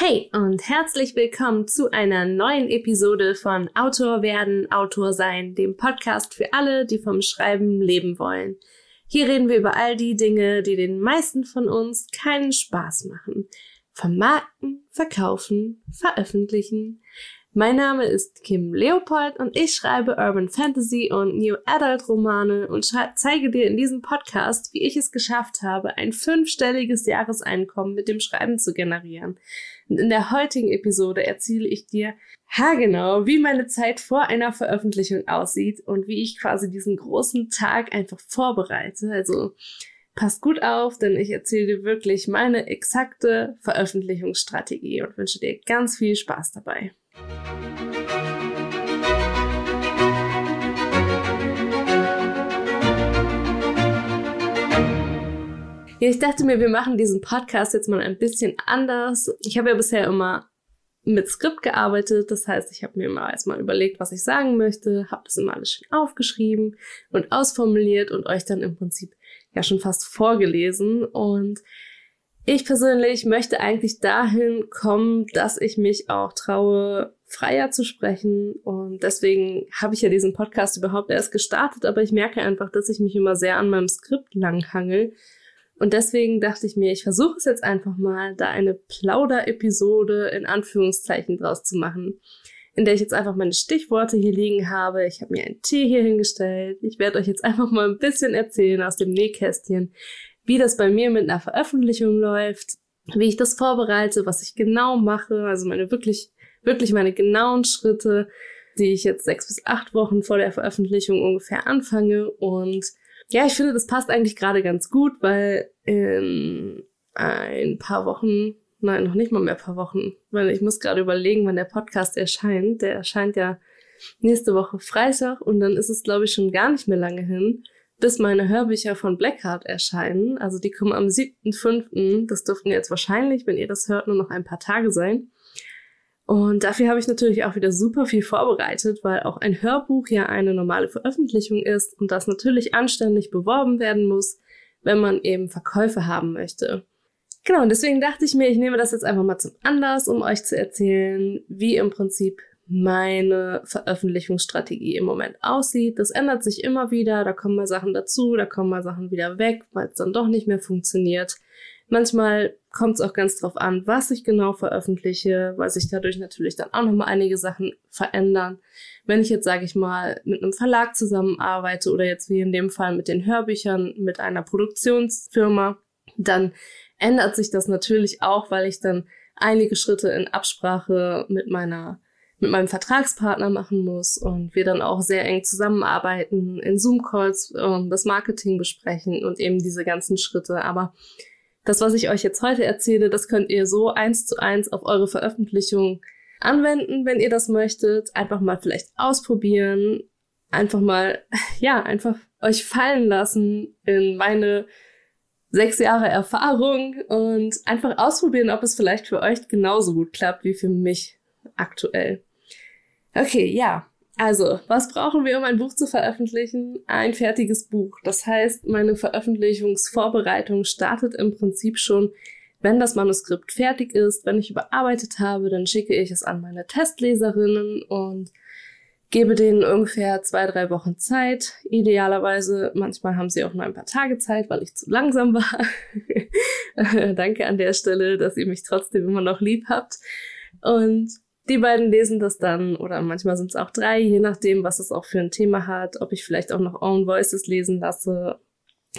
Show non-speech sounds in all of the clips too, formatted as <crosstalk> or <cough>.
Hey und herzlich willkommen zu einer neuen Episode von Autor werden, Autor sein, dem Podcast für alle, die vom Schreiben leben wollen. Hier reden wir über all die Dinge, die den meisten von uns keinen Spaß machen. Vermarkten, verkaufen, veröffentlichen, mein Name ist Kim Leopold und ich schreibe Urban Fantasy und New Adult Romane und zeige dir in diesem Podcast, wie ich es geschafft habe, ein fünfstelliges Jahreseinkommen mit dem Schreiben zu generieren. Und in der heutigen Episode erzähle ich dir haargenau, wie meine Zeit vor einer Veröffentlichung aussieht und wie ich quasi diesen großen Tag einfach vorbereite. Also passt gut auf, denn ich erzähle dir wirklich meine exakte Veröffentlichungsstrategie und wünsche dir ganz viel Spaß dabei. Ja, ich dachte mir, wir machen diesen Podcast jetzt mal ein bisschen anders. Ich habe ja bisher immer mit Skript gearbeitet. Das heißt, ich habe mir mal erstmal überlegt, was ich sagen möchte, habe das immer alles schön aufgeschrieben und ausformuliert und euch dann im Prinzip ja schon fast vorgelesen. Und ich persönlich möchte eigentlich dahin kommen, dass ich mich auch traue, freier zu sprechen. Und deswegen habe ich ja diesen Podcast überhaupt erst gestartet, aber ich merke einfach, dass ich mich immer sehr an meinem Skript langhangel und deswegen dachte ich mir, ich versuche es jetzt einfach mal, da eine Plauder-Episode in Anführungszeichen draus zu machen, in der ich jetzt einfach meine Stichworte hier liegen habe. Ich habe mir einen Tee hier hingestellt. Ich werde euch jetzt einfach mal ein bisschen erzählen aus dem Nähkästchen, wie das bei mir mit einer Veröffentlichung läuft, wie ich das vorbereite, was ich genau mache, also meine wirklich, wirklich meine genauen Schritte, die ich jetzt sechs bis acht Wochen vor der Veröffentlichung ungefähr anfange und ja, ich finde, das passt eigentlich gerade ganz gut, weil in ein paar Wochen, nein, noch nicht mal mehr ein paar Wochen, weil ich muss gerade überlegen, wann der Podcast erscheint. Der erscheint ja nächste Woche Freitag und dann ist es, glaube ich, schon gar nicht mehr lange hin, bis meine Hörbücher von Blackheart erscheinen. Also die kommen am 7.5. Das dürften jetzt wahrscheinlich, wenn ihr das hört, nur noch ein paar Tage sein. Und dafür habe ich natürlich auch wieder super viel vorbereitet, weil auch ein Hörbuch ja eine normale Veröffentlichung ist und das natürlich anständig beworben werden muss, wenn man eben Verkäufe haben möchte. Genau, und deswegen dachte ich mir, ich nehme das jetzt einfach mal zum Anlass, um euch zu erzählen, wie im Prinzip meine Veröffentlichungsstrategie im Moment aussieht. Das ändert sich immer wieder, da kommen mal Sachen dazu, da kommen mal Sachen wieder weg, weil es dann doch nicht mehr funktioniert. Manchmal kommt es auch ganz drauf an, was ich genau veröffentliche, weil sich dadurch natürlich dann auch nochmal einige Sachen verändern. Wenn ich jetzt, sage ich mal, mit einem Verlag zusammenarbeite oder jetzt wie in dem Fall mit den Hörbüchern mit einer Produktionsfirma, dann ändert sich das natürlich auch, weil ich dann einige Schritte in Absprache mit meiner mit meinem Vertragspartner machen muss und wir dann auch sehr eng zusammenarbeiten, in Zoom-Calls ähm, das Marketing besprechen und eben diese ganzen Schritte. Aber das, was ich euch jetzt heute erzähle, das könnt ihr so eins zu eins auf eure Veröffentlichung anwenden, wenn ihr das möchtet. Einfach mal vielleicht ausprobieren. Einfach mal, <laughs> ja, einfach euch fallen lassen in meine sechs Jahre Erfahrung und einfach ausprobieren, ob es vielleicht für euch genauso gut klappt wie für mich aktuell. Okay, ja. Also, was brauchen wir, um ein Buch zu veröffentlichen? Ein fertiges Buch. Das heißt, meine Veröffentlichungsvorbereitung startet im Prinzip schon, wenn das Manuskript fertig ist. Wenn ich überarbeitet habe, dann schicke ich es an meine Testleserinnen und gebe denen ungefähr zwei, drei Wochen Zeit. Idealerweise, manchmal haben sie auch nur ein paar Tage Zeit, weil ich zu langsam war. <laughs> Danke an der Stelle, dass ihr mich trotzdem immer noch lieb habt. Und die beiden lesen das dann oder manchmal sind es auch drei, je nachdem, was es auch für ein Thema hat, ob ich vielleicht auch noch Own Voices lesen lasse.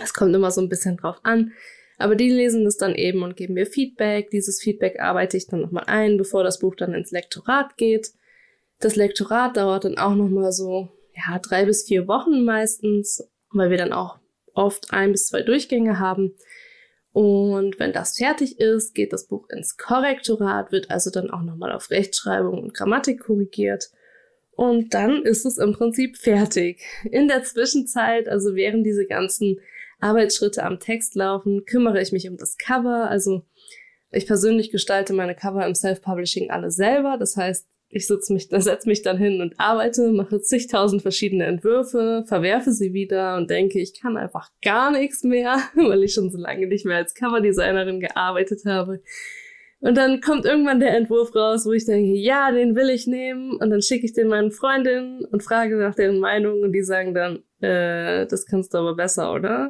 Es kommt immer so ein bisschen drauf an. Aber die lesen das dann eben und geben mir Feedback. Dieses Feedback arbeite ich dann nochmal ein, bevor das Buch dann ins Lektorat geht. Das Lektorat dauert dann auch nochmal so, ja, drei bis vier Wochen meistens, weil wir dann auch oft ein bis zwei Durchgänge haben. Und wenn das fertig ist, geht das Buch ins Korrektorat, wird also dann auch nochmal auf Rechtschreibung und Grammatik korrigiert. Und dann ist es im Prinzip fertig. In der Zwischenzeit, also während diese ganzen Arbeitsschritte am Text laufen, kümmere ich mich um das Cover. Also ich persönlich gestalte meine Cover im Self-Publishing alle selber. Das heißt, ich sitze mich, setze mich dann hin und arbeite, mache zigtausend verschiedene Entwürfe, verwerfe sie wieder und denke, ich kann einfach gar nichts mehr, <laughs> weil ich schon so lange nicht mehr als Coverdesignerin gearbeitet habe. Und dann kommt irgendwann der Entwurf raus, wo ich denke, ja, den will ich nehmen. Und dann schicke ich den meinen Freundinnen und frage nach deren Meinung und die sagen dann, äh, das kannst du aber besser, oder?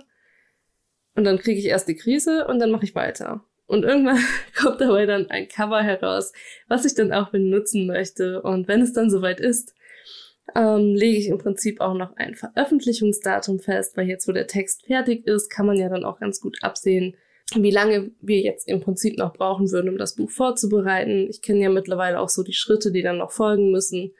Und dann kriege ich erst die Krise und dann mache ich weiter. Und irgendwann <laughs> kommt dabei dann ein Cover heraus, was ich dann auch benutzen möchte. Und wenn es dann soweit ist, ähm, lege ich im Prinzip auch noch ein Veröffentlichungsdatum fest, weil jetzt, wo der Text fertig ist, kann man ja dann auch ganz gut absehen, wie lange wir jetzt im Prinzip noch brauchen würden, um das Buch vorzubereiten. Ich kenne ja mittlerweile auch so die Schritte, die dann noch folgen müssen,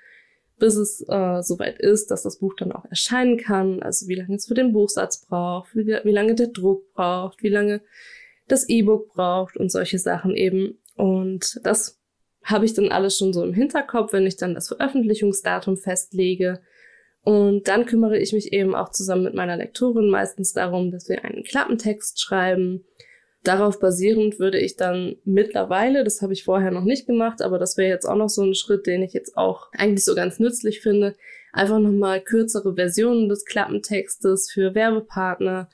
bis es äh, soweit ist, dass das Buch dann auch erscheinen kann. Also wie lange es für den Buchsatz braucht, wie, wie lange der Druck braucht, wie lange das E-Book braucht und solche Sachen eben. Und das habe ich dann alles schon so im Hinterkopf, wenn ich dann das Veröffentlichungsdatum festlege. Und dann kümmere ich mich eben auch zusammen mit meiner Lektorin meistens darum, dass wir einen Klappentext schreiben, Darauf basierend würde ich dann mittlerweile, das habe ich vorher noch nicht gemacht, aber das wäre jetzt auch noch so ein Schritt, den ich jetzt auch eigentlich so ganz nützlich finde, einfach nochmal kürzere Versionen des Klappentextes für Werbepartner.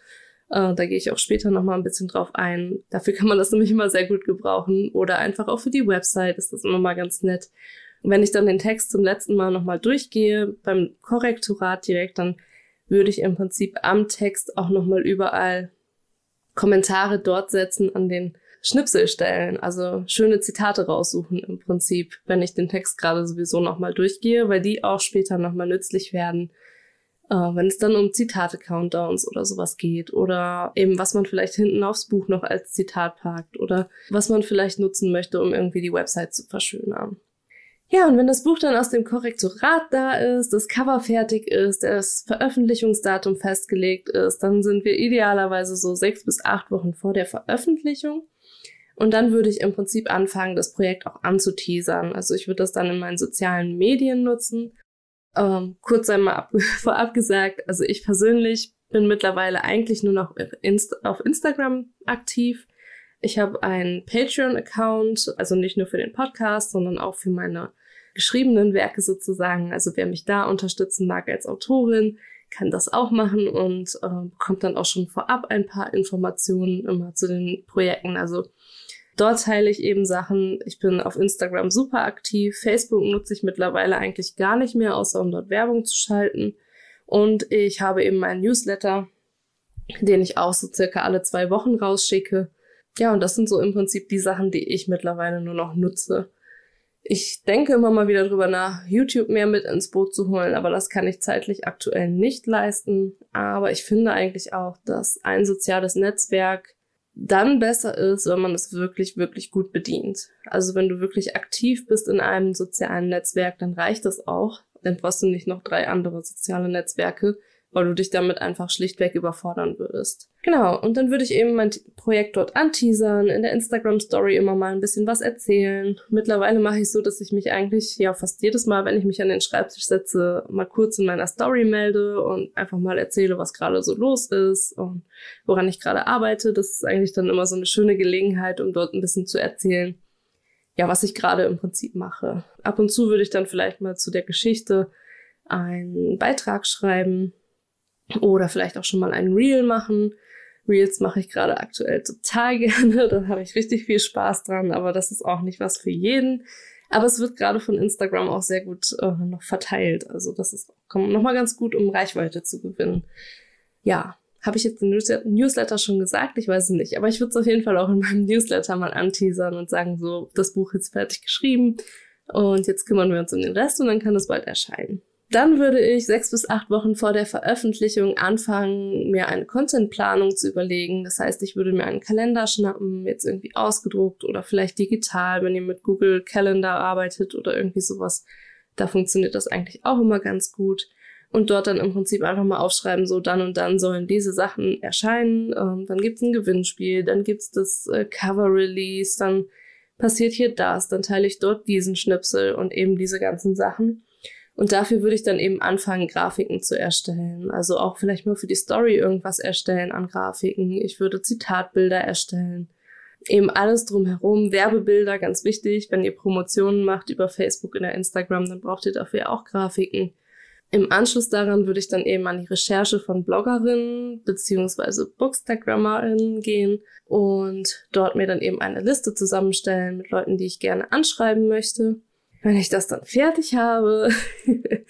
Äh, da gehe ich auch später nochmal ein bisschen drauf ein. Dafür kann man das <laughs> nämlich immer sehr gut gebrauchen. Oder einfach auch für die Website ist das immer mal ganz nett. Und wenn ich dann den Text zum letzten Mal nochmal durchgehe, beim Korrektorat direkt, dann würde ich im Prinzip am Text auch nochmal überall Kommentare dort setzen an den Schnipselstellen, also schöne Zitate raussuchen im Prinzip, wenn ich den Text gerade sowieso nochmal durchgehe, weil die auch später nochmal nützlich werden, äh, wenn es dann um Zitate-Countdowns oder sowas geht oder eben was man vielleicht hinten aufs Buch noch als Zitat packt oder was man vielleicht nutzen möchte, um irgendwie die Website zu verschönern. Ja, und wenn das Buch dann aus dem Korrektorat da ist, das Cover fertig ist, das Veröffentlichungsdatum festgelegt ist, dann sind wir idealerweise so sechs bis acht Wochen vor der Veröffentlichung. Und dann würde ich im Prinzip anfangen, das Projekt auch anzuteasern. Also ich würde das dann in meinen sozialen Medien nutzen. Ähm, kurz einmal ab, <laughs> vorab gesagt, also ich persönlich bin mittlerweile eigentlich nur noch auf Instagram aktiv. Ich habe einen Patreon-Account, also nicht nur für den Podcast, sondern auch für meine geschriebenen Werke sozusagen. Also wer mich da unterstützen mag als Autorin, kann das auch machen und äh, bekommt dann auch schon vorab ein paar Informationen immer zu den Projekten. Also dort teile ich eben Sachen. Ich bin auf Instagram super aktiv. Facebook nutze ich mittlerweile eigentlich gar nicht mehr, außer um dort Werbung zu schalten. Und ich habe eben meinen Newsletter, den ich auch so circa alle zwei Wochen rausschicke. Ja, und das sind so im Prinzip die Sachen, die ich mittlerweile nur noch nutze. Ich denke immer mal wieder drüber nach, YouTube mehr mit ins Boot zu holen, aber das kann ich zeitlich aktuell nicht leisten. Aber ich finde eigentlich auch, dass ein soziales Netzwerk dann besser ist, wenn man es wirklich, wirklich gut bedient. Also wenn du wirklich aktiv bist in einem sozialen Netzwerk, dann reicht das auch. Dann brauchst du nicht noch drei andere soziale Netzwerke, weil du dich damit einfach schlichtweg überfordern würdest. Genau, und dann würde ich eben mein Projekt dort anteasern, in der Instagram Story immer mal ein bisschen was erzählen. Mittlerweile mache ich so, dass ich mich eigentlich ja fast jedes Mal, wenn ich mich an den Schreibtisch setze, mal kurz in meiner Story melde und einfach mal erzähle, was gerade so los ist und woran ich gerade arbeite. Das ist eigentlich dann immer so eine schöne Gelegenheit, um dort ein bisschen zu erzählen, ja, was ich gerade im Prinzip mache. Ab und zu würde ich dann vielleicht mal zu der Geschichte einen Beitrag schreiben, oder vielleicht auch schon mal ein Reel machen. Reels mache ich gerade aktuell total <laughs> gerne. Da habe ich richtig viel Spaß dran, aber das ist auch nicht was für jeden. Aber es wird gerade von Instagram auch sehr gut äh, noch verteilt. Also das ist nochmal ganz gut, um Reichweite zu gewinnen. Ja, habe ich jetzt im Newsletter schon gesagt? Ich weiß es nicht. Aber ich würde es auf jeden Fall auch in meinem Newsletter mal anteasern und sagen, so, das Buch ist fertig geschrieben und jetzt kümmern wir uns um den Rest und dann kann es bald erscheinen. Dann würde ich sechs bis acht Wochen vor der Veröffentlichung anfangen, mir eine Contentplanung zu überlegen. Das heißt, ich würde mir einen Kalender schnappen, jetzt irgendwie ausgedruckt oder vielleicht digital, wenn ihr mit Google Calendar arbeitet oder irgendwie sowas. Da funktioniert das eigentlich auch immer ganz gut. Und dort dann im Prinzip einfach mal aufschreiben, so dann und dann sollen diese Sachen erscheinen. Ähm, dann gibt's ein Gewinnspiel, dann gibt's das äh, Cover Release, dann passiert hier das, dann teile ich dort diesen Schnipsel und eben diese ganzen Sachen. Und dafür würde ich dann eben anfangen, Grafiken zu erstellen. Also auch vielleicht mal für die Story irgendwas erstellen an Grafiken. Ich würde Zitatbilder erstellen. Eben alles drumherum. Werbebilder, ganz wichtig. Wenn ihr Promotionen macht über Facebook oder Instagram, dann braucht ihr dafür auch Grafiken. Im Anschluss daran würde ich dann eben an die Recherche von Bloggerinnen beziehungsweise Bookstagrammerinnen gehen und dort mir dann eben eine Liste zusammenstellen mit Leuten, die ich gerne anschreiben möchte. Wenn ich das dann fertig habe, <laughs>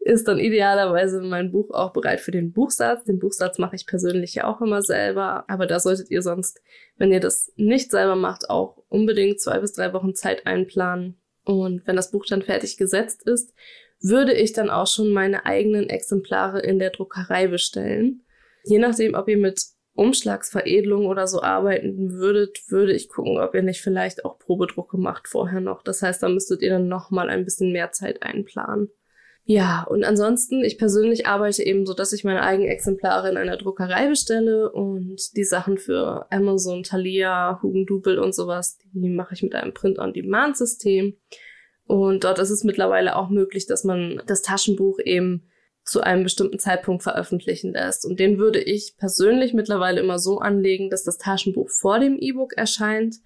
ist dann idealerweise mein Buch auch bereit für den Buchsatz. Den Buchsatz mache ich persönlich ja auch immer selber, aber da solltet ihr sonst, wenn ihr das nicht selber macht, auch unbedingt zwei bis drei Wochen Zeit einplanen. Und wenn das Buch dann fertig gesetzt ist, würde ich dann auch schon meine eigenen Exemplare in der Druckerei bestellen. Je nachdem, ob ihr mit Umschlagsveredelung oder so arbeiten würdet, würde ich gucken, ob ihr nicht vielleicht auch Probedrucke macht vorher noch. Das heißt, da müsstet ihr dann noch mal ein bisschen mehr Zeit einplanen. Ja, und ansonsten, ich persönlich arbeite eben so, dass ich meine eigenen Exemplare in einer Druckerei bestelle und die Sachen für Amazon, Thalia, Hugendubel und sowas, die mache ich mit einem Print-on-Demand-System. Und dort ist es mittlerweile auch möglich, dass man das Taschenbuch eben zu einem bestimmten Zeitpunkt veröffentlichen lässt. Und den würde ich persönlich mittlerweile immer so anlegen, dass das Taschenbuch vor dem E-Book erscheint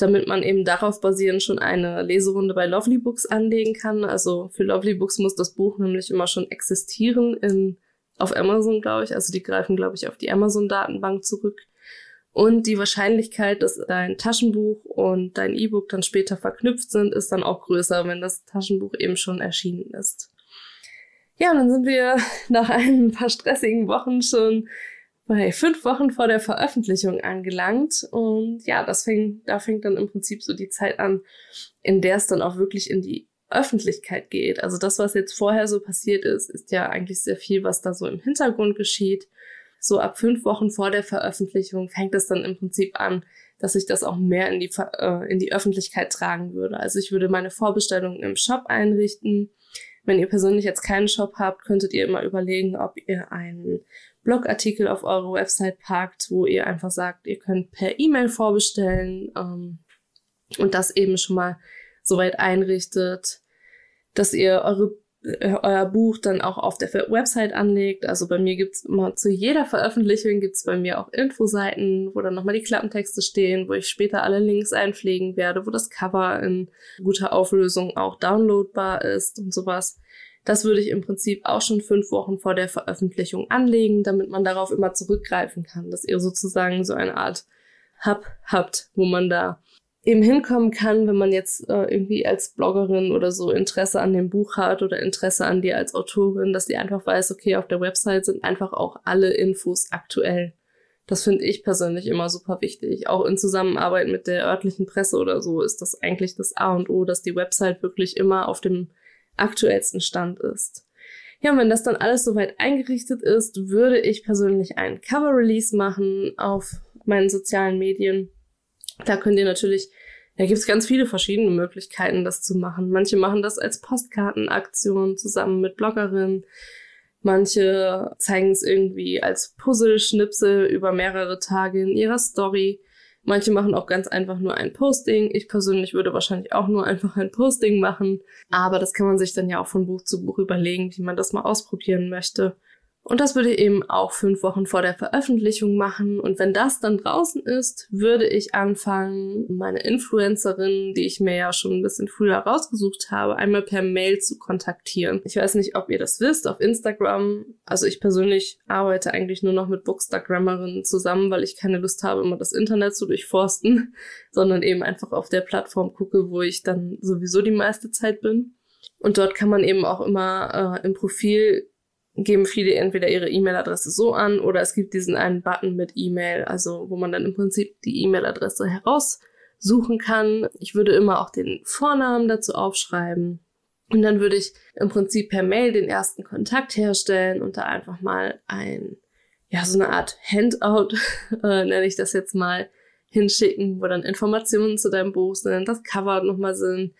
damit man eben darauf basierend schon eine Leserunde bei Lovely Books anlegen kann. Also für Lovely Books muss das Buch nämlich immer schon existieren in, auf Amazon, glaube ich. Also die greifen, glaube ich, auf die Amazon-Datenbank zurück. Und die Wahrscheinlichkeit, dass dein Taschenbuch und dein E-Book dann später verknüpft sind, ist dann auch größer, wenn das Taschenbuch eben schon erschienen ist. Ja, und dann sind wir <laughs> nach ein paar stressigen Wochen schon bei fünf Wochen vor der Veröffentlichung angelangt. Und ja, das fängt, da fängt dann im Prinzip so die Zeit an, in der es dann auch wirklich in die Öffentlichkeit geht. Also das, was jetzt vorher so passiert ist, ist ja eigentlich sehr viel, was da so im Hintergrund geschieht. So ab fünf Wochen vor der Veröffentlichung fängt es dann im Prinzip an, dass ich das auch mehr in die, äh, in die Öffentlichkeit tragen würde. Also ich würde meine Vorbestellungen im Shop einrichten. Wenn ihr persönlich jetzt keinen Shop habt, könntet ihr immer überlegen, ob ihr einen Blogartikel auf eure Website packt, wo ihr einfach sagt, ihr könnt per E-Mail vorbestellen ähm, und das eben schon mal soweit einrichtet, dass ihr eure euer Buch dann auch auf der Website anlegt. Also bei mir gibt's immer zu jeder Veröffentlichung gibt's bei mir auch Infoseiten, wo dann nochmal die Klappentexte stehen, wo ich später alle Links einpflegen werde, wo das Cover in guter Auflösung auch downloadbar ist und sowas. Das würde ich im Prinzip auch schon fünf Wochen vor der Veröffentlichung anlegen, damit man darauf immer zurückgreifen kann, dass ihr sozusagen so eine Art Hub habt, wo man da eben hinkommen kann, wenn man jetzt äh, irgendwie als Bloggerin oder so Interesse an dem Buch hat oder Interesse an dir als Autorin, dass die einfach weiß, okay, auf der Website sind einfach auch alle Infos aktuell. Das finde ich persönlich immer super wichtig. Auch in Zusammenarbeit mit der örtlichen Presse oder so ist das eigentlich das A und O, dass die Website wirklich immer auf dem aktuellsten Stand ist. Ja, und wenn das dann alles soweit eingerichtet ist, würde ich persönlich einen Cover-Release machen auf meinen sozialen Medien. Da könnt ihr natürlich, da gibt es ganz viele verschiedene Möglichkeiten, das zu machen. Manche machen das als Postkartenaktion zusammen mit Bloggerinnen. Manche zeigen es irgendwie als Puzzle-Schnipsel über mehrere Tage in ihrer Story. Manche machen auch ganz einfach nur ein Posting. Ich persönlich würde wahrscheinlich auch nur einfach ein Posting machen. Aber das kann man sich dann ja auch von Buch zu Buch überlegen, wie man das mal ausprobieren möchte. Und das würde ich eben auch fünf Wochen vor der Veröffentlichung machen. Und wenn das dann draußen ist, würde ich anfangen, meine Influencerin, die ich mir ja schon ein bisschen früher rausgesucht habe, einmal per Mail zu kontaktieren. Ich weiß nicht, ob ihr das wisst, auf Instagram. Also ich persönlich arbeite eigentlich nur noch mit Bookstagrammerinnen zusammen, weil ich keine Lust habe, immer das Internet zu durchforsten, <laughs> sondern eben einfach auf der Plattform gucke, wo ich dann sowieso die meiste Zeit bin. Und dort kann man eben auch immer äh, im Profil geben viele entweder ihre E-Mail-Adresse so an oder es gibt diesen einen Button mit E-Mail, also wo man dann im Prinzip die E-Mail-Adresse heraussuchen kann. Ich würde immer auch den Vornamen dazu aufschreiben und dann würde ich im Prinzip per Mail den ersten Kontakt herstellen und da einfach mal ein, ja, so eine Art Handout, <laughs> äh, nenne ich das jetzt mal, hinschicken, wo dann Informationen zu deinem Buch sind, das Cover nochmal sind,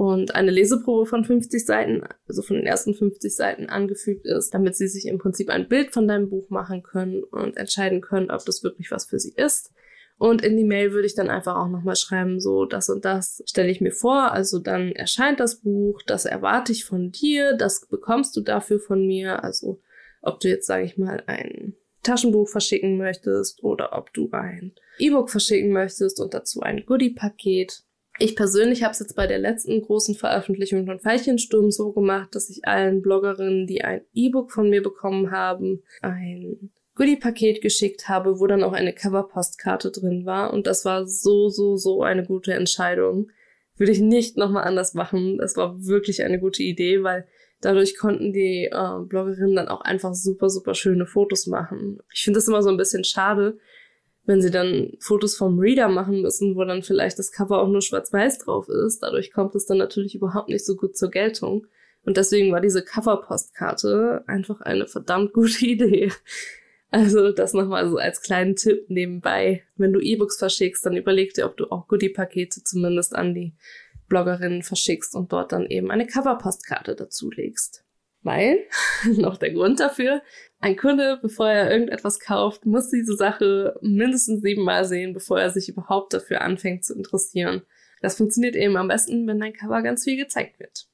und eine Leseprobe von 50 Seiten, also von den ersten 50 Seiten angefügt ist, damit sie sich im Prinzip ein Bild von deinem Buch machen können und entscheiden können, ob das wirklich was für sie ist. Und in die Mail würde ich dann einfach auch nochmal schreiben, so das und das stelle ich mir vor. Also dann erscheint das Buch, das erwarte ich von dir, das bekommst du dafür von mir. Also ob du jetzt, sage ich mal, ein Taschenbuch verschicken möchtest oder ob du ein E-Book verschicken möchtest und dazu ein Goodie-Paket Ich persönlich habe es jetzt bei der letzten großen Veröffentlichung von Veilchensturm so gemacht, dass ich allen Bloggerinnen, die ein E-Book von mir bekommen haben, ein Goodie-Paket geschickt habe, wo dann auch eine Cover-Postkarte drin war. Und das war so, so, so eine gute Entscheidung. Würde ich nicht nochmal anders machen. Das war wirklich eine gute Idee, weil dadurch konnten die äh, Bloggerinnen dann auch einfach super, super schöne Fotos machen. Ich finde das immer so ein bisschen schade, wenn sie dann Fotos vom Reader machen müssen, wo dann vielleicht das Cover auch nur schwarz-weiß drauf ist. Dadurch kommt es dann natürlich überhaupt nicht so gut zur Geltung. Und deswegen war diese Cover-Postkarte einfach eine verdammt gute <laughs> Idee. Also das nochmal so als kleinen Tipp nebenbei. Wenn du E-Books verschickst, dann überleg dir, ob du auch Goodie-Pakete zumindest an die Bloggerinnen verschickst und dort dann eben eine Cover-Postkarte dazulegst. Weil, <laughs> noch der Grund dafür, ein Kunde, bevor er irgendetwas kauft, muss diese Sache mindestens siebenmal sehen, bevor er sich überhaupt dafür anfängt zu interessieren. Das funktioniert eben am besten, wenn dein Cover ganz viel gezeigt wird.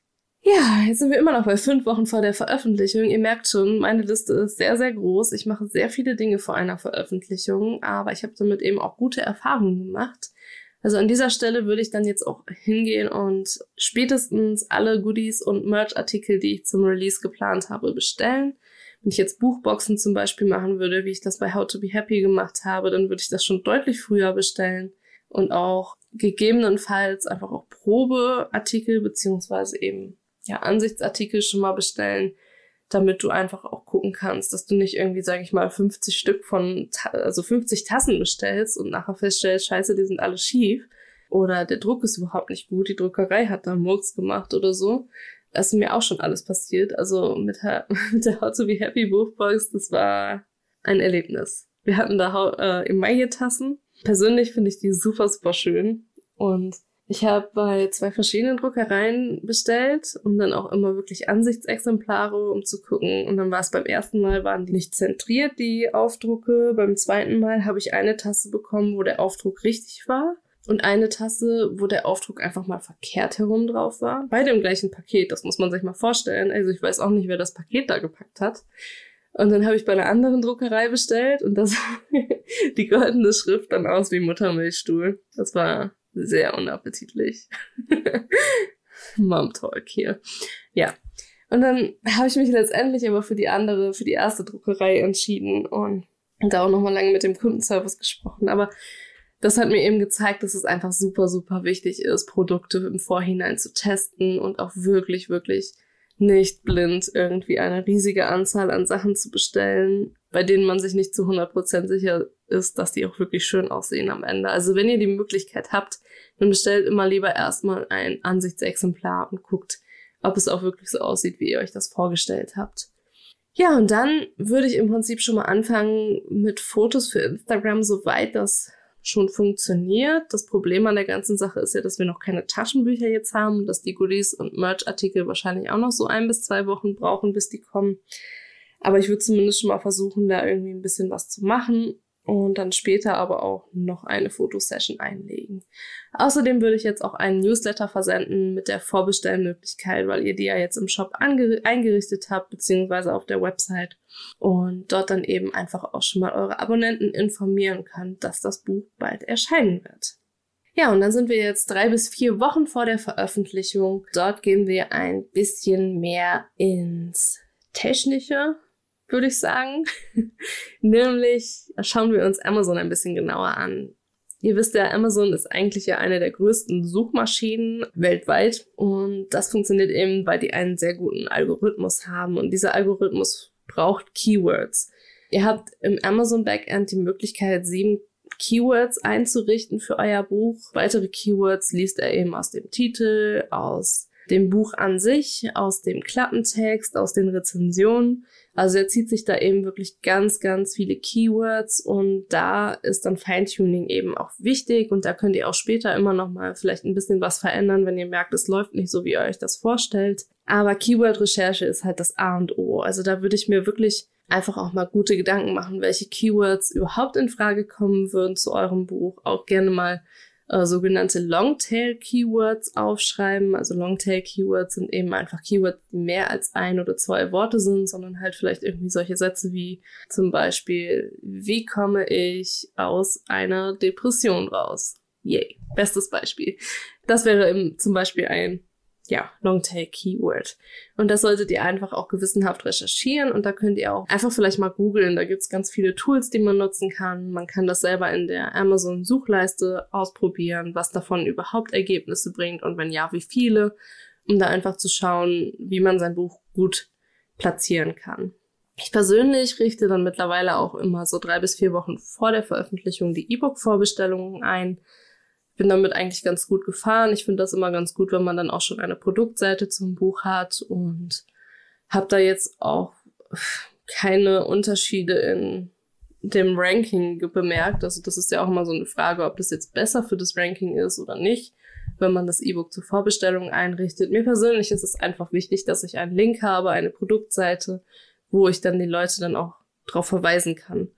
Ja, jetzt sind wir immer noch bei fünf Wochen vor der Veröffentlichung. Ihr merkt schon, meine Liste ist sehr, sehr groß. Ich mache sehr viele Dinge vor einer Veröffentlichung, aber ich habe damit eben auch gute Erfahrungen gemacht. Also an dieser Stelle würde ich dann jetzt auch hingehen und spätestens alle Goodies und Merch-Artikel, die ich zum Release geplant habe, bestellen. Wenn ich jetzt Buchboxen zum Beispiel machen würde, wie ich das bei How to Be Happy gemacht habe, dann würde ich das schon deutlich früher bestellen und auch gegebenenfalls einfach auch Probeartikel beziehungsweise eben ja Ansichtsartikel schon mal bestellen, damit du einfach auch gucken kannst, dass du nicht irgendwie, sage ich mal, 50 Stück von, also 50 Tassen bestellst und nachher feststellst, scheiße, die sind alle schief oder der Druck ist überhaupt nicht gut, die Druckerei hat da Murks gemacht oder so. Das ist mir auch schon alles passiert. Also mit der, <laughs> mit der How to Be Happy Buchbox, das war ein Erlebnis. Wir hatten da äh, Emaille-Tassen. Persönlich finde ich die super, super schön. Und ich habe bei zwei verschiedenen Druckereien bestellt und dann auch immer wirklich Ansichtsexemplare, um zu gucken. Und dann war es beim ersten Mal, waren die nicht zentriert, die Aufdrucke. Beim zweiten Mal habe ich eine Tasse bekommen, wo der Aufdruck richtig war. Und eine Tasse, wo der Aufdruck einfach mal verkehrt herum drauf war. Beide im gleichen Paket, das muss man sich mal vorstellen. Also ich weiß auch nicht, wer das Paket da gepackt hat. Und dann habe ich bei einer anderen Druckerei bestellt und das <laughs> die goldene Schrift dann aus wie Muttermilchstuhl. Das war sehr unappetitlich. <laughs> Mom Talk hier. Ja. Und dann habe ich mich letztendlich aber für die andere, für die erste Druckerei entschieden und da auch nochmal lange mit dem Kundenservice gesprochen. Aber das hat mir eben gezeigt, dass es einfach super, super wichtig ist, Produkte im Vorhinein zu testen und auch wirklich, wirklich nicht blind irgendwie eine riesige Anzahl an Sachen zu bestellen, bei denen man sich nicht zu 100% sicher ist, dass die auch wirklich schön aussehen am Ende. Also wenn ihr die Möglichkeit habt, dann bestellt immer lieber erstmal ein Ansichtsexemplar und guckt, ob es auch wirklich so aussieht, wie ihr euch das vorgestellt habt. Ja, und dann würde ich im Prinzip schon mal anfangen mit Fotos für Instagram, soweit das schon funktioniert. Das Problem an der ganzen Sache ist ja, dass wir noch keine Taschenbücher jetzt haben dass die Goodies und Merch-Artikel wahrscheinlich auch noch so ein bis zwei Wochen brauchen, bis die kommen. Aber ich würde zumindest schon mal versuchen, da irgendwie ein bisschen was zu machen und dann später aber auch noch eine Fotosession einlegen. Außerdem würde ich jetzt auch einen Newsletter versenden mit der Vorbestellmöglichkeit, weil ihr die ja jetzt im Shop eingerichtet habt, beziehungsweise auf der Website und dort dann eben einfach auch schon mal eure Abonnenten informieren könnt, dass das Buch bald erscheinen wird. Ja, und dann sind wir jetzt drei bis vier Wochen vor der Veröffentlichung. Dort gehen wir ein bisschen mehr ins Technische, würde ich sagen. <laughs> Nämlich schauen wir uns Amazon ein bisschen genauer an. Ihr wisst ja, Amazon ist eigentlich ja eine der größten Suchmaschinen weltweit und das funktioniert eben, weil die einen sehr guten Algorithmus haben und dieser Algorithmus braucht Keywords. Ihr habt im Amazon Backend die Möglichkeit, sieben Keywords einzurichten für euer Buch. Weitere Keywords liest er eben aus dem Titel, aus dem Buch an sich, aus dem Klappentext, aus den Rezensionen. Also er zieht sich da eben wirklich ganz, ganz viele Keywords und da ist dann Feintuning eben auch wichtig und da könnt ihr auch später immer noch mal vielleicht ein bisschen was verändern, wenn ihr merkt, es läuft nicht so, wie ihr euch das vorstellt. Aber Keyword-Recherche ist halt das A und O. Also da würde ich mir wirklich einfach auch mal gute Gedanken machen, welche Keywords überhaupt in Frage kommen würden zu eurem Buch. Auch gerne mal äh, sogenannte Longtail-Keywords aufschreiben. Also Longtail-Keywords sind eben einfach Keywords, die mehr als ein oder zwei Worte sind, sondern halt vielleicht irgendwie solche Sätze wie zum Beispiel, wie komme ich aus einer Depression raus? Yay, bestes Beispiel. Das wäre im, zum Beispiel ein ja, Longtail-Keyword. Und das solltet ihr einfach auch gewissenhaft recherchieren und da könnt ihr auch einfach vielleicht mal googeln. Da gibt's ganz viele Tools, die man nutzen kann. Man kann das selber in der Amazon-Suchleiste ausprobieren, was davon überhaupt Ergebnisse bringt und wenn ja, wie viele, um da einfach zu schauen, wie man sein Buch gut platzieren kann. Ich persönlich richte dann mittlerweile auch immer so drei bis vier Wochen vor der Veröffentlichung die E-Book-Vorbestellungen ein bin damit eigentlich ganz gut gefahren. Ich finde das immer ganz gut, wenn man dann auch schon eine Produktseite zum Buch hat und habe da jetzt auch keine Unterschiede in dem Ranking bemerkt. Also das ist ja auch immer so eine Frage, ob das jetzt besser für das Ranking ist oder nicht, wenn man das E-Book zur Vorbestellung einrichtet. Mir persönlich ist es einfach wichtig, dass ich einen Link habe, eine Produktseite, wo ich dann die Leute dann auch drauf verweisen kann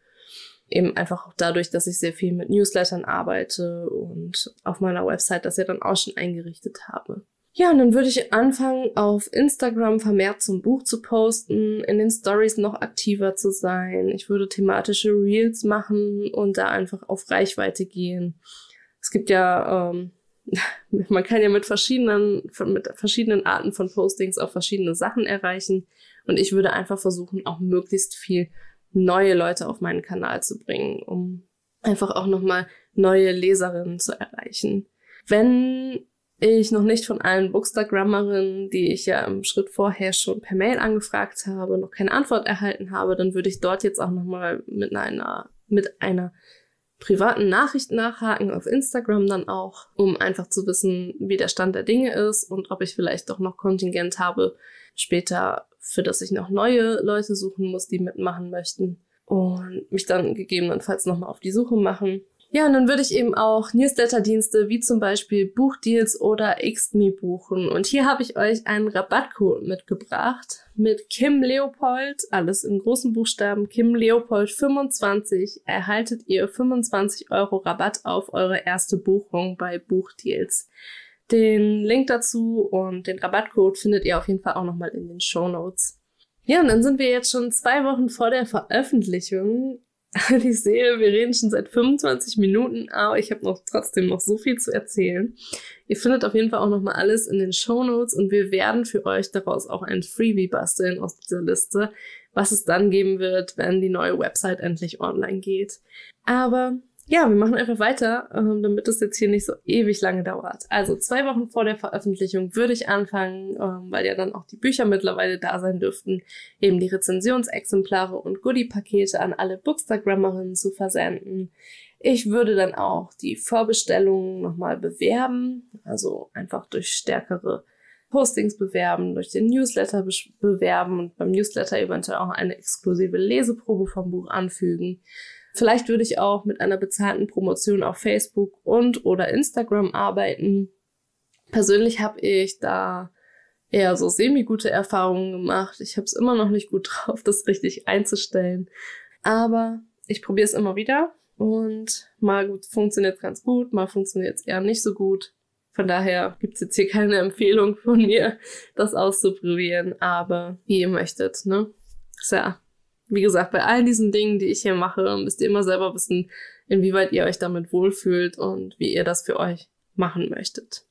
eben einfach auch dadurch, dass ich sehr viel mit Newslettern arbeite und auf meiner Website das ja dann auch schon eingerichtet habe. Ja, und dann würde ich anfangen, auf Instagram vermehrt zum Buch zu posten, in den Stories noch aktiver zu sein. Ich würde thematische Reels machen und da einfach auf Reichweite gehen. Es gibt ja, ähm, <laughs> man kann ja mit verschiedenen, mit verschiedenen Arten von Postings auch verschiedene Sachen erreichen. Und ich würde einfach versuchen, auch möglichst viel neue Leute auf meinen Kanal zu bringen, um einfach auch nochmal neue Leserinnen zu erreichen. Wenn ich noch nicht von allen Bookstagrammerinnen, die ich ja im Schritt vorher schon per Mail angefragt habe, noch keine Antwort erhalten habe, dann würde ich dort jetzt auch nochmal mit einer, mit einer privaten Nachricht nachhaken auf Instagram dann auch, um einfach zu wissen, wie der Stand der Dinge ist und ob ich vielleicht doch noch Kontingent habe, später für das ich noch neue Leute suchen muss, die mitmachen möchten und mich dann gegebenenfalls nochmal auf die Suche machen. Ja, und dann würde ich eben auch Newsletter-Dienste wie zum Beispiel Buchdeals oder Xme buchen. Und hier habe ich euch einen Rabattcode mitgebracht mit Kim Leopold, alles in großen Buchstaben, Kim Leopold 25, erhaltet ihr 25 Euro Rabatt auf eure erste Buchung bei Buchdeals. Den Link dazu und den Rabattcode findet ihr auf jeden Fall auch nochmal in den Show Notes. Ja, und dann sind wir jetzt schon zwei Wochen vor der Veröffentlichung. <laughs> Ich sehe, wir reden schon seit 25 Minuten, aber ich habe noch trotzdem noch so viel zu erzählen. Ihr findet auf jeden Fall auch nochmal alles in den Show Notes und wir werden für euch daraus auch ein Freebie basteln aus dieser Liste, was es dann geben wird, wenn die neue Website endlich online geht. Aber ja, wir machen einfach weiter, ähm, damit es jetzt hier nicht so ewig lange dauert. Also zwei Wochen vor der Veröffentlichung würde ich anfangen, ähm, weil ja dann auch die Bücher mittlerweile da sein dürften, eben die Rezensionsexemplare und Goodie-Pakete an alle Bookstagrammerinnen zu versenden. Ich würde dann auch die Vorbestellungen nochmal bewerben, also einfach durch stärkere Postings bewerben, durch den Newsletter bewerben und beim Newsletter eventuell auch eine exklusive Leseprobe vom Buch anfügen. Vielleicht würde ich auch mit einer bezahlten Promotion auf Facebook und oder Instagram arbeiten. Persönlich habe ich da eher so semi-gute Erfahrungen gemacht. Ich habe es immer noch nicht gut <laughs> drauf, das richtig einzustellen. Aber ich probiere es immer wieder und mal funktioniert es ganz gut, mal funktioniert es eher nicht so gut. Von daher gibt es jetzt hier keine Empfehlung von mir, <laughs> das auszuprobieren, aber wie ihr möchtet, ne? Ist wie gesagt, bei all diesen Dingen, die ich hier mache, müsst ihr immer selber wissen, inwieweit ihr euch damit wohlfühlt und wie ihr das für euch machen möchtet.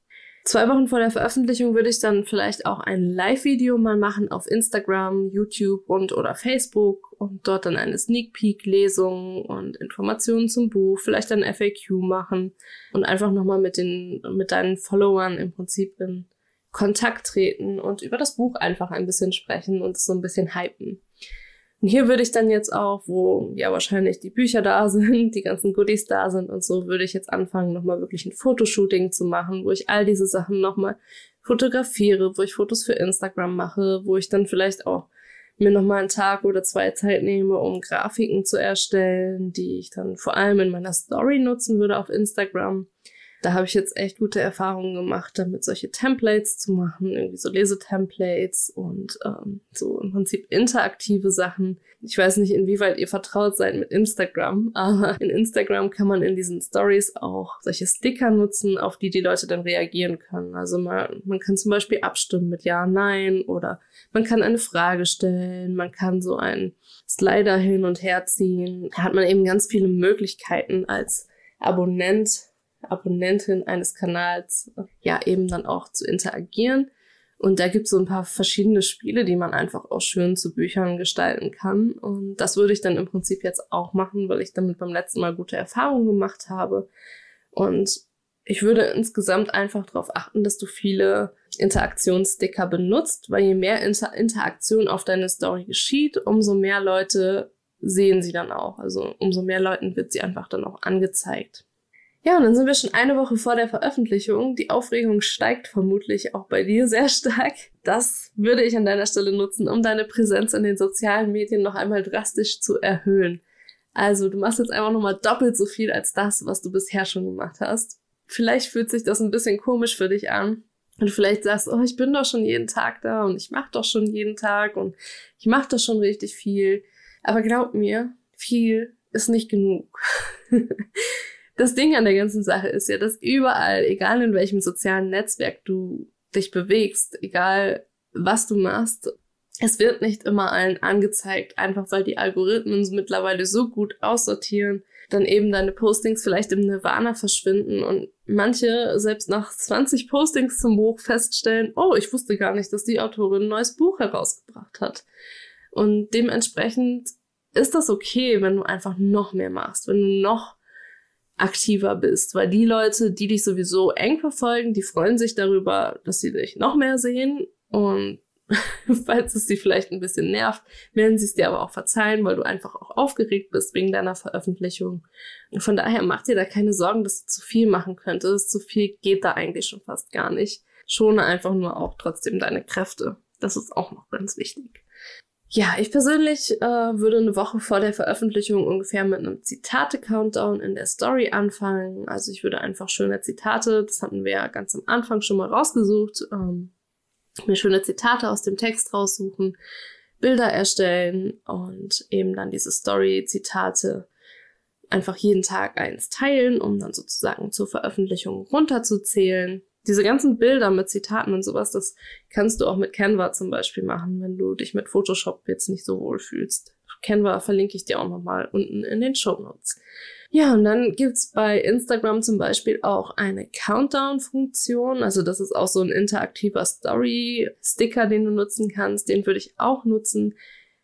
Zwei Wochen vor der Veröffentlichung würde ich dann vielleicht auch ein Live-Video mal machen auf Instagram, YouTube und oder Facebook und dort dann eine Sneak Peek-Lesung und Informationen zum Buch, vielleicht ein FAQ machen und einfach nochmal mit den, mit deinen Followern im Prinzip in Kontakt treten und über das Buch einfach ein bisschen sprechen und so ein bisschen hypen. Und hier würde ich dann jetzt auch, wo ja wahrscheinlich die Bücher da <laughs> sind, die ganzen Goodies da sind und so, würde ich jetzt anfangen, nochmal wirklich ein Fotoshooting zu machen, wo ich all diese Sachen nochmal fotografiere, wo ich Fotos für Instagram mache, wo ich dann vielleicht auch mir nochmal einen Tag oder zwei Zeit nehme, um Grafiken zu erstellen, die ich dann vor allem in meiner Story nutzen würde auf Instagram. Da habe ich jetzt echt gute Erfahrungen gemacht, damit solche Templates zu machen, irgendwie so Lesetemplates und ähm, so im Prinzip interaktive Sachen. Ich weiß nicht, inwieweit ihr vertraut seid mit Instagram, <laughs> aber in Instagram kann man in diesen Stories auch solche Sticker nutzen, auf die die Leute dann reagieren können. Also man, man kann zum Beispiel abstimmen mit Ja, Nein oder man kann eine Frage stellen, man kann so einen Slider hin und her ziehen. Da hat man eben ganz viele Möglichkeiten als Abonnent Abonnentin eines Kanals ja eben dann auch zu interagieren. Und da gibt es so ein paar verschiedene Spiele, die man einfach auch schön zu Büchern gestalten kann. Und das würde ich dann im Prinzip jetzt auch machen, weil ich damit beim letzten Mal gute Erfahrungen gemacht habe. Und ich würde insgesamt einfach darauf achten, dass du viele Interaktionssticker benutzt, weil je mehr Inter Interaktion auf deine Story geschieht, umso mehr Leute sehen sie dann auch. Also umso mehr Leuten wird sie einfach dann auch angezeigt. Ja, und dann sind wir schon eine Woche vor der Veröffentlichung. Die Aufregung steigt vermutlich auch bei dir sehr stark. Das würde ich an deiner Stelle nutzen, um deine Präsenz in den sozialen Medien noch einmal drastisch zu erhöhen. Also du machst jetzt einfach nochmal doppelt so viel als das, was du bisher schon gemacht hast. Vielleicht fühlt sich das ein bisschen komisch für dich an. Und du vielleicht sagst, oh, ich bin doch schon jeden Tag da und ich mache doch schon jeden Tag und ich mache doch schon richtig viel. Aber glaub mir, viel ist nicht genug. <laughs> das Ding an der ganzen Sache ist ja, dass überall, egal in welchem sozialen Netzwerk du dich bewegst, egal was du machst, es wird nicht immer allen angezeigt, einfach weil die Algorithmen mittlerweile so gut aussortieren, dann eben deine Postings vielleicht im Nirvana verschwinden und manche selbst nach 20 Postings zum Buch feststellen, oh, ich wusste gar nicht, dass die Autorin ein neues Buch herausgebracht hat. Und dementsprechend ist das okay, wenn du einfach noch mehr machst, wenn du noch aktiver bist, weil die Leute, die dich sowieso eng verfolgen, die freuen sich darüber, dass sie dich noch mehr sehen und <laughs> falls es sie vielleicht ein bisschen nervt, werden sie es dir aber auch verzeihen, weil du einfach auch aufgeregt bist wegen deiner Veröffentlichung. Und von daher mach dir da keine Sorgen, dass du zu viel machen könntest. Zu viel geht da eigentlich schon fast gar nicht. Schone einfach nur auch trotzdem deine Kräfte. Das ist auch noch ganz wichtig. Ja, ich persönlich äh, würde eine Woche vor der Veröffentlichung ungefähr mit einem Zitate-Countdown in der Story anfangen. Also ich würde einfach schöne Zitate, das hatten wir ja ganz am Anfang schon mal rausgesucht, ähm, mir schöne Zitate aus dem Text raussuchen, Bilder erstellen und eben dann diese Story-Zitate einfach jeden Tag eins teilen, um dann sozusagen zur Veröffentlichung runterzuzählen diese ganzen Bilder mit Zitaten und sowas, das kannst du auch mit Canva zum Beispiel machen, wenn du dich mit Photoshop jetzt nicht so wohl fühlst. Canva verlinke ich dir auch nochmal unten in den Show Notes. Ja, und dann gibt's bei Instagram zum Beispiel auch eine Countdown-Funktion. Also das ist auch so ein interaktiver Story-Sticker, den du nutzen kannst. Den würde ich auch nutzen,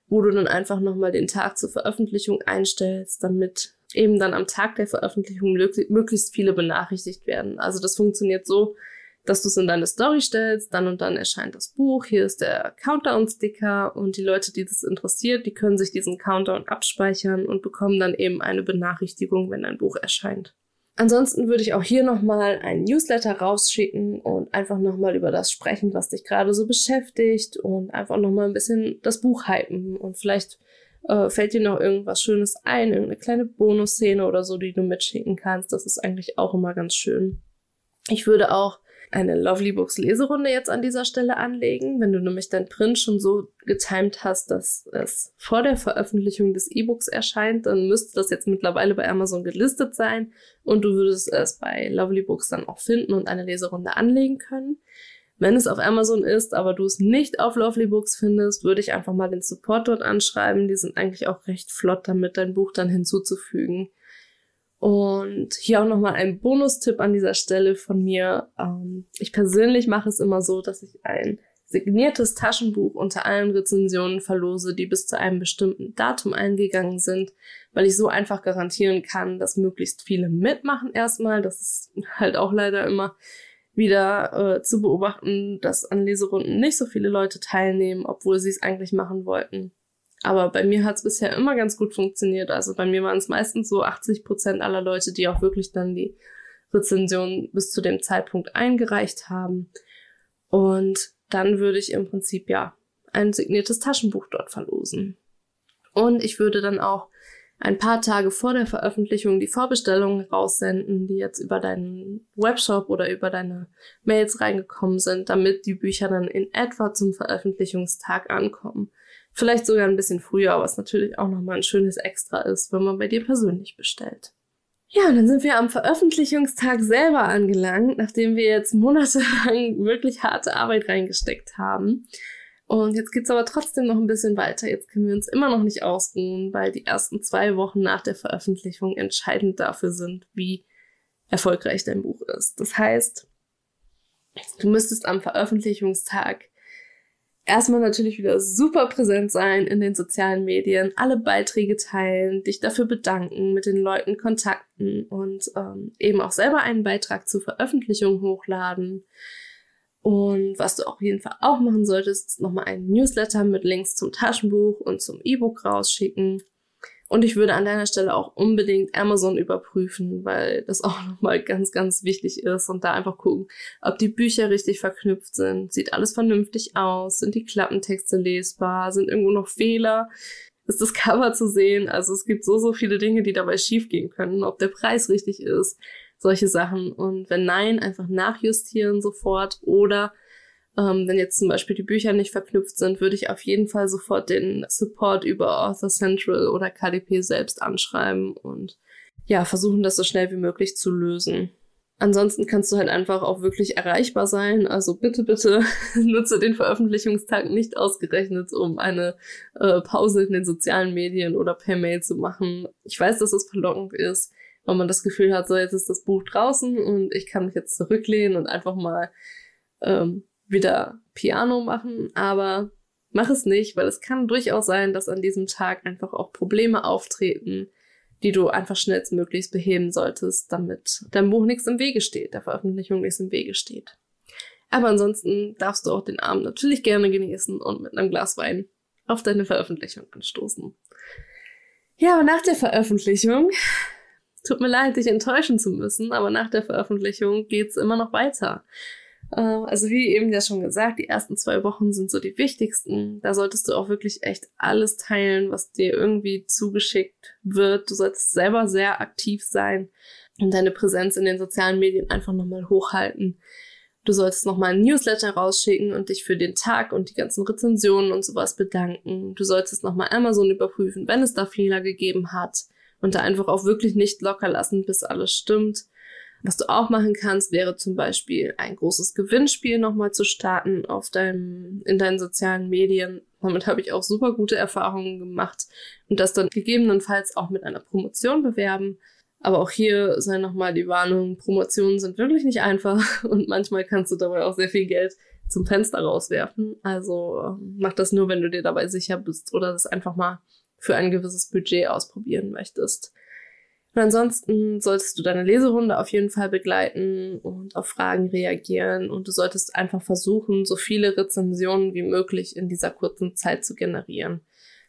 wo du dann einfach nochmal den Tag zur Veröffentlichung einstellst, damit eben dann am Tag der Veröffentlichung möglichst viele benachrichtigt werden. Also das funktioniert so, dass du es in deine Story stellst, dann und dann erscheint das Buch, hier ist der Countdown-Sticker und die Leute, die das interessiert, die können sich diesen Countdown abspeichern und bekommen dann eben eine Benachrichtigung, wenn ein Buch erscheint. Ansonsten würde ich auch hier nochmal einen Newsletter rausschicken und einfach nochmal über das sprechen, was dich gerade so beschäftigt und einfach nochmal ein bisschen das Buch hypen und vielleicht äh, fällt dir noch irgendwas Schönes ein, irgendeine kleine Bonusszene oder so, die du mitschicken kannst. Das ist eigentlich auch immer ganz schön. Ich würde auch eine Lovely Books Leserunde jetzt an dieser Stelle anlegen. Wenn du nämlich dein Print schon so getimt hast, dass es vor der Veröffentlichung des E-Books erscheint, dann müsste das jetzt mittlerweile bei Amazon gelistet sein und du würdest es bei Lovely Books dann auch finden und eine Leserunde anlegen können. Wenn es auf Amazon ist, aber du es nicht auf Lovely Books findest, würde ich einfach mal den Support dort anschreiben. Die sind eigentlich auch recht flott damit, dein Buch dann hinzuzufügen. Und hier auch nochmal ein Bonustipp an dieser Stelle von mir. Ähm, ich persönlich mache es immer so, dass ich ein signiertes Taschenbuch unter allen Rezensionen verlose, die bis zu einem bestimmten Datum eingegangen sind, weil ich so einfach garantieren kann, dass möglichst viele mitmachen erstmal. Das ist halt auch leider immer wieder äh, zu beobachten, dass an Leserunden nicht so viele Leute teilnehmen, obwohl sie es eigentlich machen wollten. Aber bei mir hat es bisher immer ganz gut funktioniert. Also bei mir waren es meistens so 80 Prozent aller Leute, die auch wirklich dann die Rezension bis zu dem Zeitpunkt eingereicht haben. Und dann würde ich im Prinzip ja ein signiertes Taschenbuch dort verlosen. Und ich würde dann auch ein paar Tage vor der Veröffentlichung die Vorbestellungen raussenden, die jetzt über deinen Webshop oder über deine Mails reingekommen sind, damit die Bücher dann in etwa zum Veröffentlichungstag ankommen. Vielleicht sogar ein bisschen früher, was natürlich auch nochmal ein schönes Extra ist, wenn man bei dir persönlich bestellt. Ja, und dann sind wir am Veröffentlichungstag selber angelangt, nachdem wir jetzt monatelang <laughs> wirklich harte Arbeit reingesteckt haben. Und jetzt geht's aber trotzdem noch ein bisschen weiter. Jetzt können wir uns immer noch nicht ausruhen, weil die ersten zwei Wochen nach der Veröffentlichung entscheidend dafür sind, wie erfolgreich dein Buch ist. Das heißt, du müsstest am Veröffentlichungstag erstmal natürlich wieder super präsent sein in den sozialen Medien, alle Beiträge teilen, dich dafür bedanken, mit den Leuten kontakten und ähm, eben auch selber einen Beitrag zur Veröffentlichung hochladen. Und was du auf jeden Fall auch machen solltest, ist nochmal einen Newsletter mit Links zum Taschenbuch und zum E-Book rausschicken. Und ich würde an deiner Stelle auch unbedingt Amazon überprüfen, weil das auch <laughs> nochmal ganz, ganz wichtig ist und da einfach gucken, ob die Bücher richtig verknüpft sind. Sieht alles vernünftig aus? Sind die Klappentexte lesbar? Sind irgendwo noch Fehler? Ist das <laughs> Cover zu sehen? Also es gibt so, so viele Dinge, die dabei schiefgehen können. Ob der Preis richtig ist, solche Sachen. Und wenn nein, einfach nachjustieren sofort oder ähm, wenn jetzt zum Beispiel die Bücher nicht verknüpft sind, würde ich auf jeden Fall sofort den Support über Author Central oder KDP selbst anschreiben und ja, versuchen, das so schnell wie möglich zu lösen. Ansonsten kannst du halt einfach auch wirklich erreichbar sein. Also bitte, bitte <laughs> nutze den Veröffentlichungstag nicht ausgerechnet, um eine äh, Pause in den sozialen Medien oder per Mail zu machen. Ich weiß, dass es verlockend ist, weil man das Gefühl hat, so jetzt ist das Buch draußen und ich kann mich jetzt zurücklehnen und einfach mal ähm, wieder Piano machen, aber mach es nicht, weil es kann durchaus sein, dass an diesem Tag einfach auch Probleme auftreten, die du einfach schnellstmöglichst beheben solltest, damit dein Buch nichts im Wege steht, der Veröffentlichung nichts im Wege steht. Aber ansonsten darfst du auch den Abend natürlich gerne genießen und mit einem Glas Wein auf deine Veröffentlichung anstoßen. Ja, aber nach der Veröffentlichung, tut mir leid, dich enttäuschen zu müssen, aber nach der Veröffentlichung geht's immer noch weiter. Äh, also wie eben ja schon gesagt, die ersten zwei Wochen sind so die wichtigsten. Da solltest du auch wirklich echt alles teilen, was dir irgendwie zugeschickt wird. Du solltest selber sehr aktiv sein und deine Präsenz in den sozialen Medien einfach nochmal hochhalten. Du solltest nochmal ein Newsletter rausschicken und dich für den Tag und die ganzen Rezensionen und sowas bedanken. Du solltest nochmal Amazon überprüfen, wenn es da Fehler gegeben hat und da einfach auch wirklich nicht locker lassen, bis alles stimmt. Was du auch machen kannst, wäre zum Beispiel ein großes Gewinnspiel nochmal zu starten auf deinem, in deinen sozialen Medien. Damit habe ich auch super gute Erfahrungen gemacht und das dann gegebenenfalls auch mit einer Promotion bewerben. Aber auch hier sei nochmal die Warnung, Promotionen sind wirklich nicht einfach <laughs> und manchmal kannst du dabei auch sehr viel Geld zum Fenster rauswerfen. Also mach das nur, wenn du dir dabei sicher bist oder das einfach mal für ein gewisses Budget ausprobieren möchtest. Und ansonsten solltest du deine Leserunde auf jeden Fall begleiten und auf Fragen reagieren und du solltest einfach versuchen, so viele Rezensionen wie möglich in dieser kurzen Zeit zu generieren.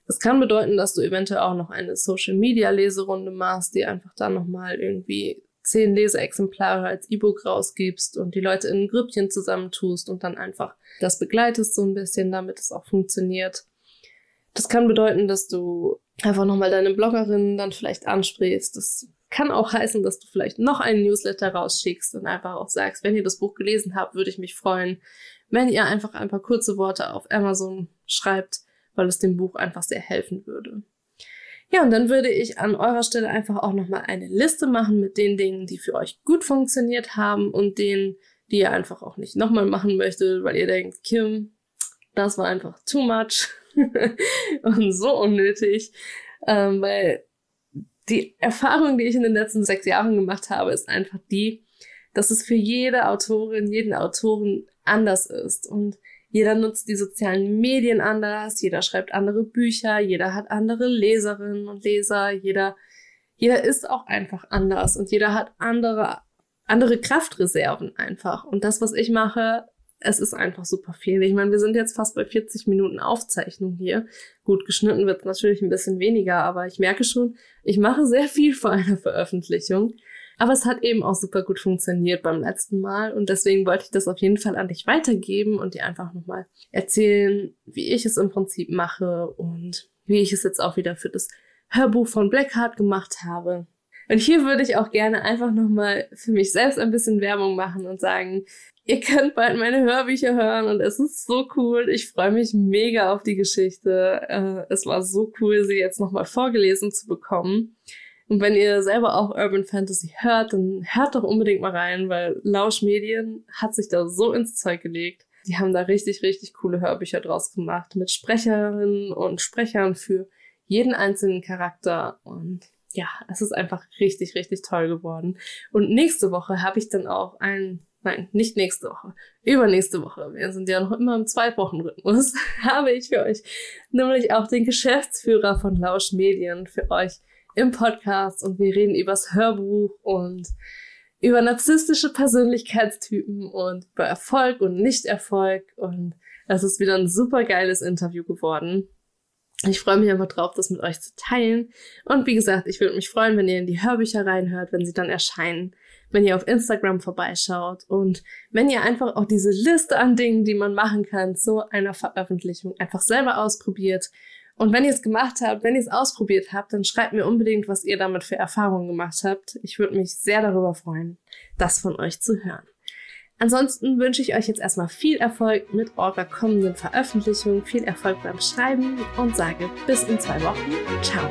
Das kann bedeuten, dass du eventuell auch noch eine Social Media Leserunde machst, die einfach dann nochmal irgendwie zehn Leseexemplare als E-Book rausgibst und die Leute in ein Grüppchen zusammentust und dann einfach das begleitest so ein bisschen, damit es auch funktioniert. Das kann bedeuten, dass du einfach nochmal deine Bloggerin dann vielleicht ansprichst. Das kann auch heißen, dass du vielleicht noch einen Newsletter rausschickst und einfach auch sagst, wenn ihr das Buch gelesen habt, würde ich mich freuen, wenn ihr einfach ein paar kurze Worte auf Amazon schreibt, weil es dem Buch einfach sehr helfen würde. Ja, und dann würde ich an eurer Stelle einfach auch nochmal eine Liste machen mit den Dingen, die für euch gut funktioniert haben und denen, die ihr einfach auch nicht nochmal machen möchtet, weil ihr denkt, Kim, das war einfach too much. <laughs> und so unnötig, ähm, weil die Erfahrung, die ich in den letzten sechs Jahren gemacht habe, ist einfach die, dass es für jede Autorin, jeden Autoren anders ist und jeder nutzt die sozialen Medien anders, jeder schreibt andere Bücher, jeder hat andere Leserinnen und Leser, jeder, jeder ist auch einfach anders und jeder hat andere, andere Kraftreserven einfach. Und das, was ich mache, es ist einfach super viel. Ich meine, wir sind jetzt fast bei 40 Minuten Aufzeichnung hier. Gut, geschnitten wird natürlich ein bisschen weniger, aber ich merke schon, ich mache sehr viel vor einer Veröffentlichung. Aber es hat eben auch super gut funktioniert beim letzten Mal und deswegen wollte ich das auf jeden Fall an dich weitergeben und dir einfach nochmal erzählen, wie ich es im Prinzip mache und wie ich es jetzt auch wieder für das Hörbuch von Blackheart gemacht habe. Und hier würde ich auch gerne einfach nochmal für mich selbst ein bisschen Werbung machen und sagen, Ihr könnt bald meine Hörbücher hören und es ist so cool. Ich freue mich mega auf die Geschichte. Äh, es war so cool, sie jetzt nochmal vorgelesen zu bekommen. Und wenn ihr selber auch Urban Fantasy hört, dann hört doch unbedingt mal rein, weil Lausch Medien hat sich da so ins Zeug gelegt. Die haben da richtig, richtig coole Hörbücher draus gemacht mit Sprecherinnen und Sprechern für jeden einzelnen Charakter. Und ja, es ist einfach richtig, richtig toll geworden. Und nächste Woche habe ich dann auch ein, nein, nicht nächste Woche, übernächste Woche, wir sind ja noch immer im Zwei-Wochen-Rhythmus, <laughs> habe ich für euch nämlich auch den Geschäftsführer von Lausch Medien für euch im Podcast und wir reden übers Hörbuch und über narzisstische Persönlichkeitstypen und über Erfolg und Nicht-Erfolg und es ist wieder ein super geiles Interview geworden. Ich freue mich einfach drauf, das mit euch zu teilen. Und wie gesagt, ich würde mich freuen, wenn ihr in die Hörbücher reinhört, wenn sie dann erscheinen, wenn ihr auf Instagram vorbeischaut und wenn ihr einfach auch diese Liste an Dingen, die man machen kann, zu einer Veröffentlichung einfach selber ausprobiert. Und wenn ihr es gemacht habt, wenn ihr es ausprobiert habt, dann schreibt mir unbedingt, was ihr damit für Erfahrungen gemacht habt. Ich würde mich sehr darüber freuen, das von euch zu hören. Ansonsten wünsche ich euch jetzt erstmal viel Erfolg mit eurer kommenden Veröffentlichung, viel Erfolg beim Schreiben und sage bis in zwei Wochen. Ciao.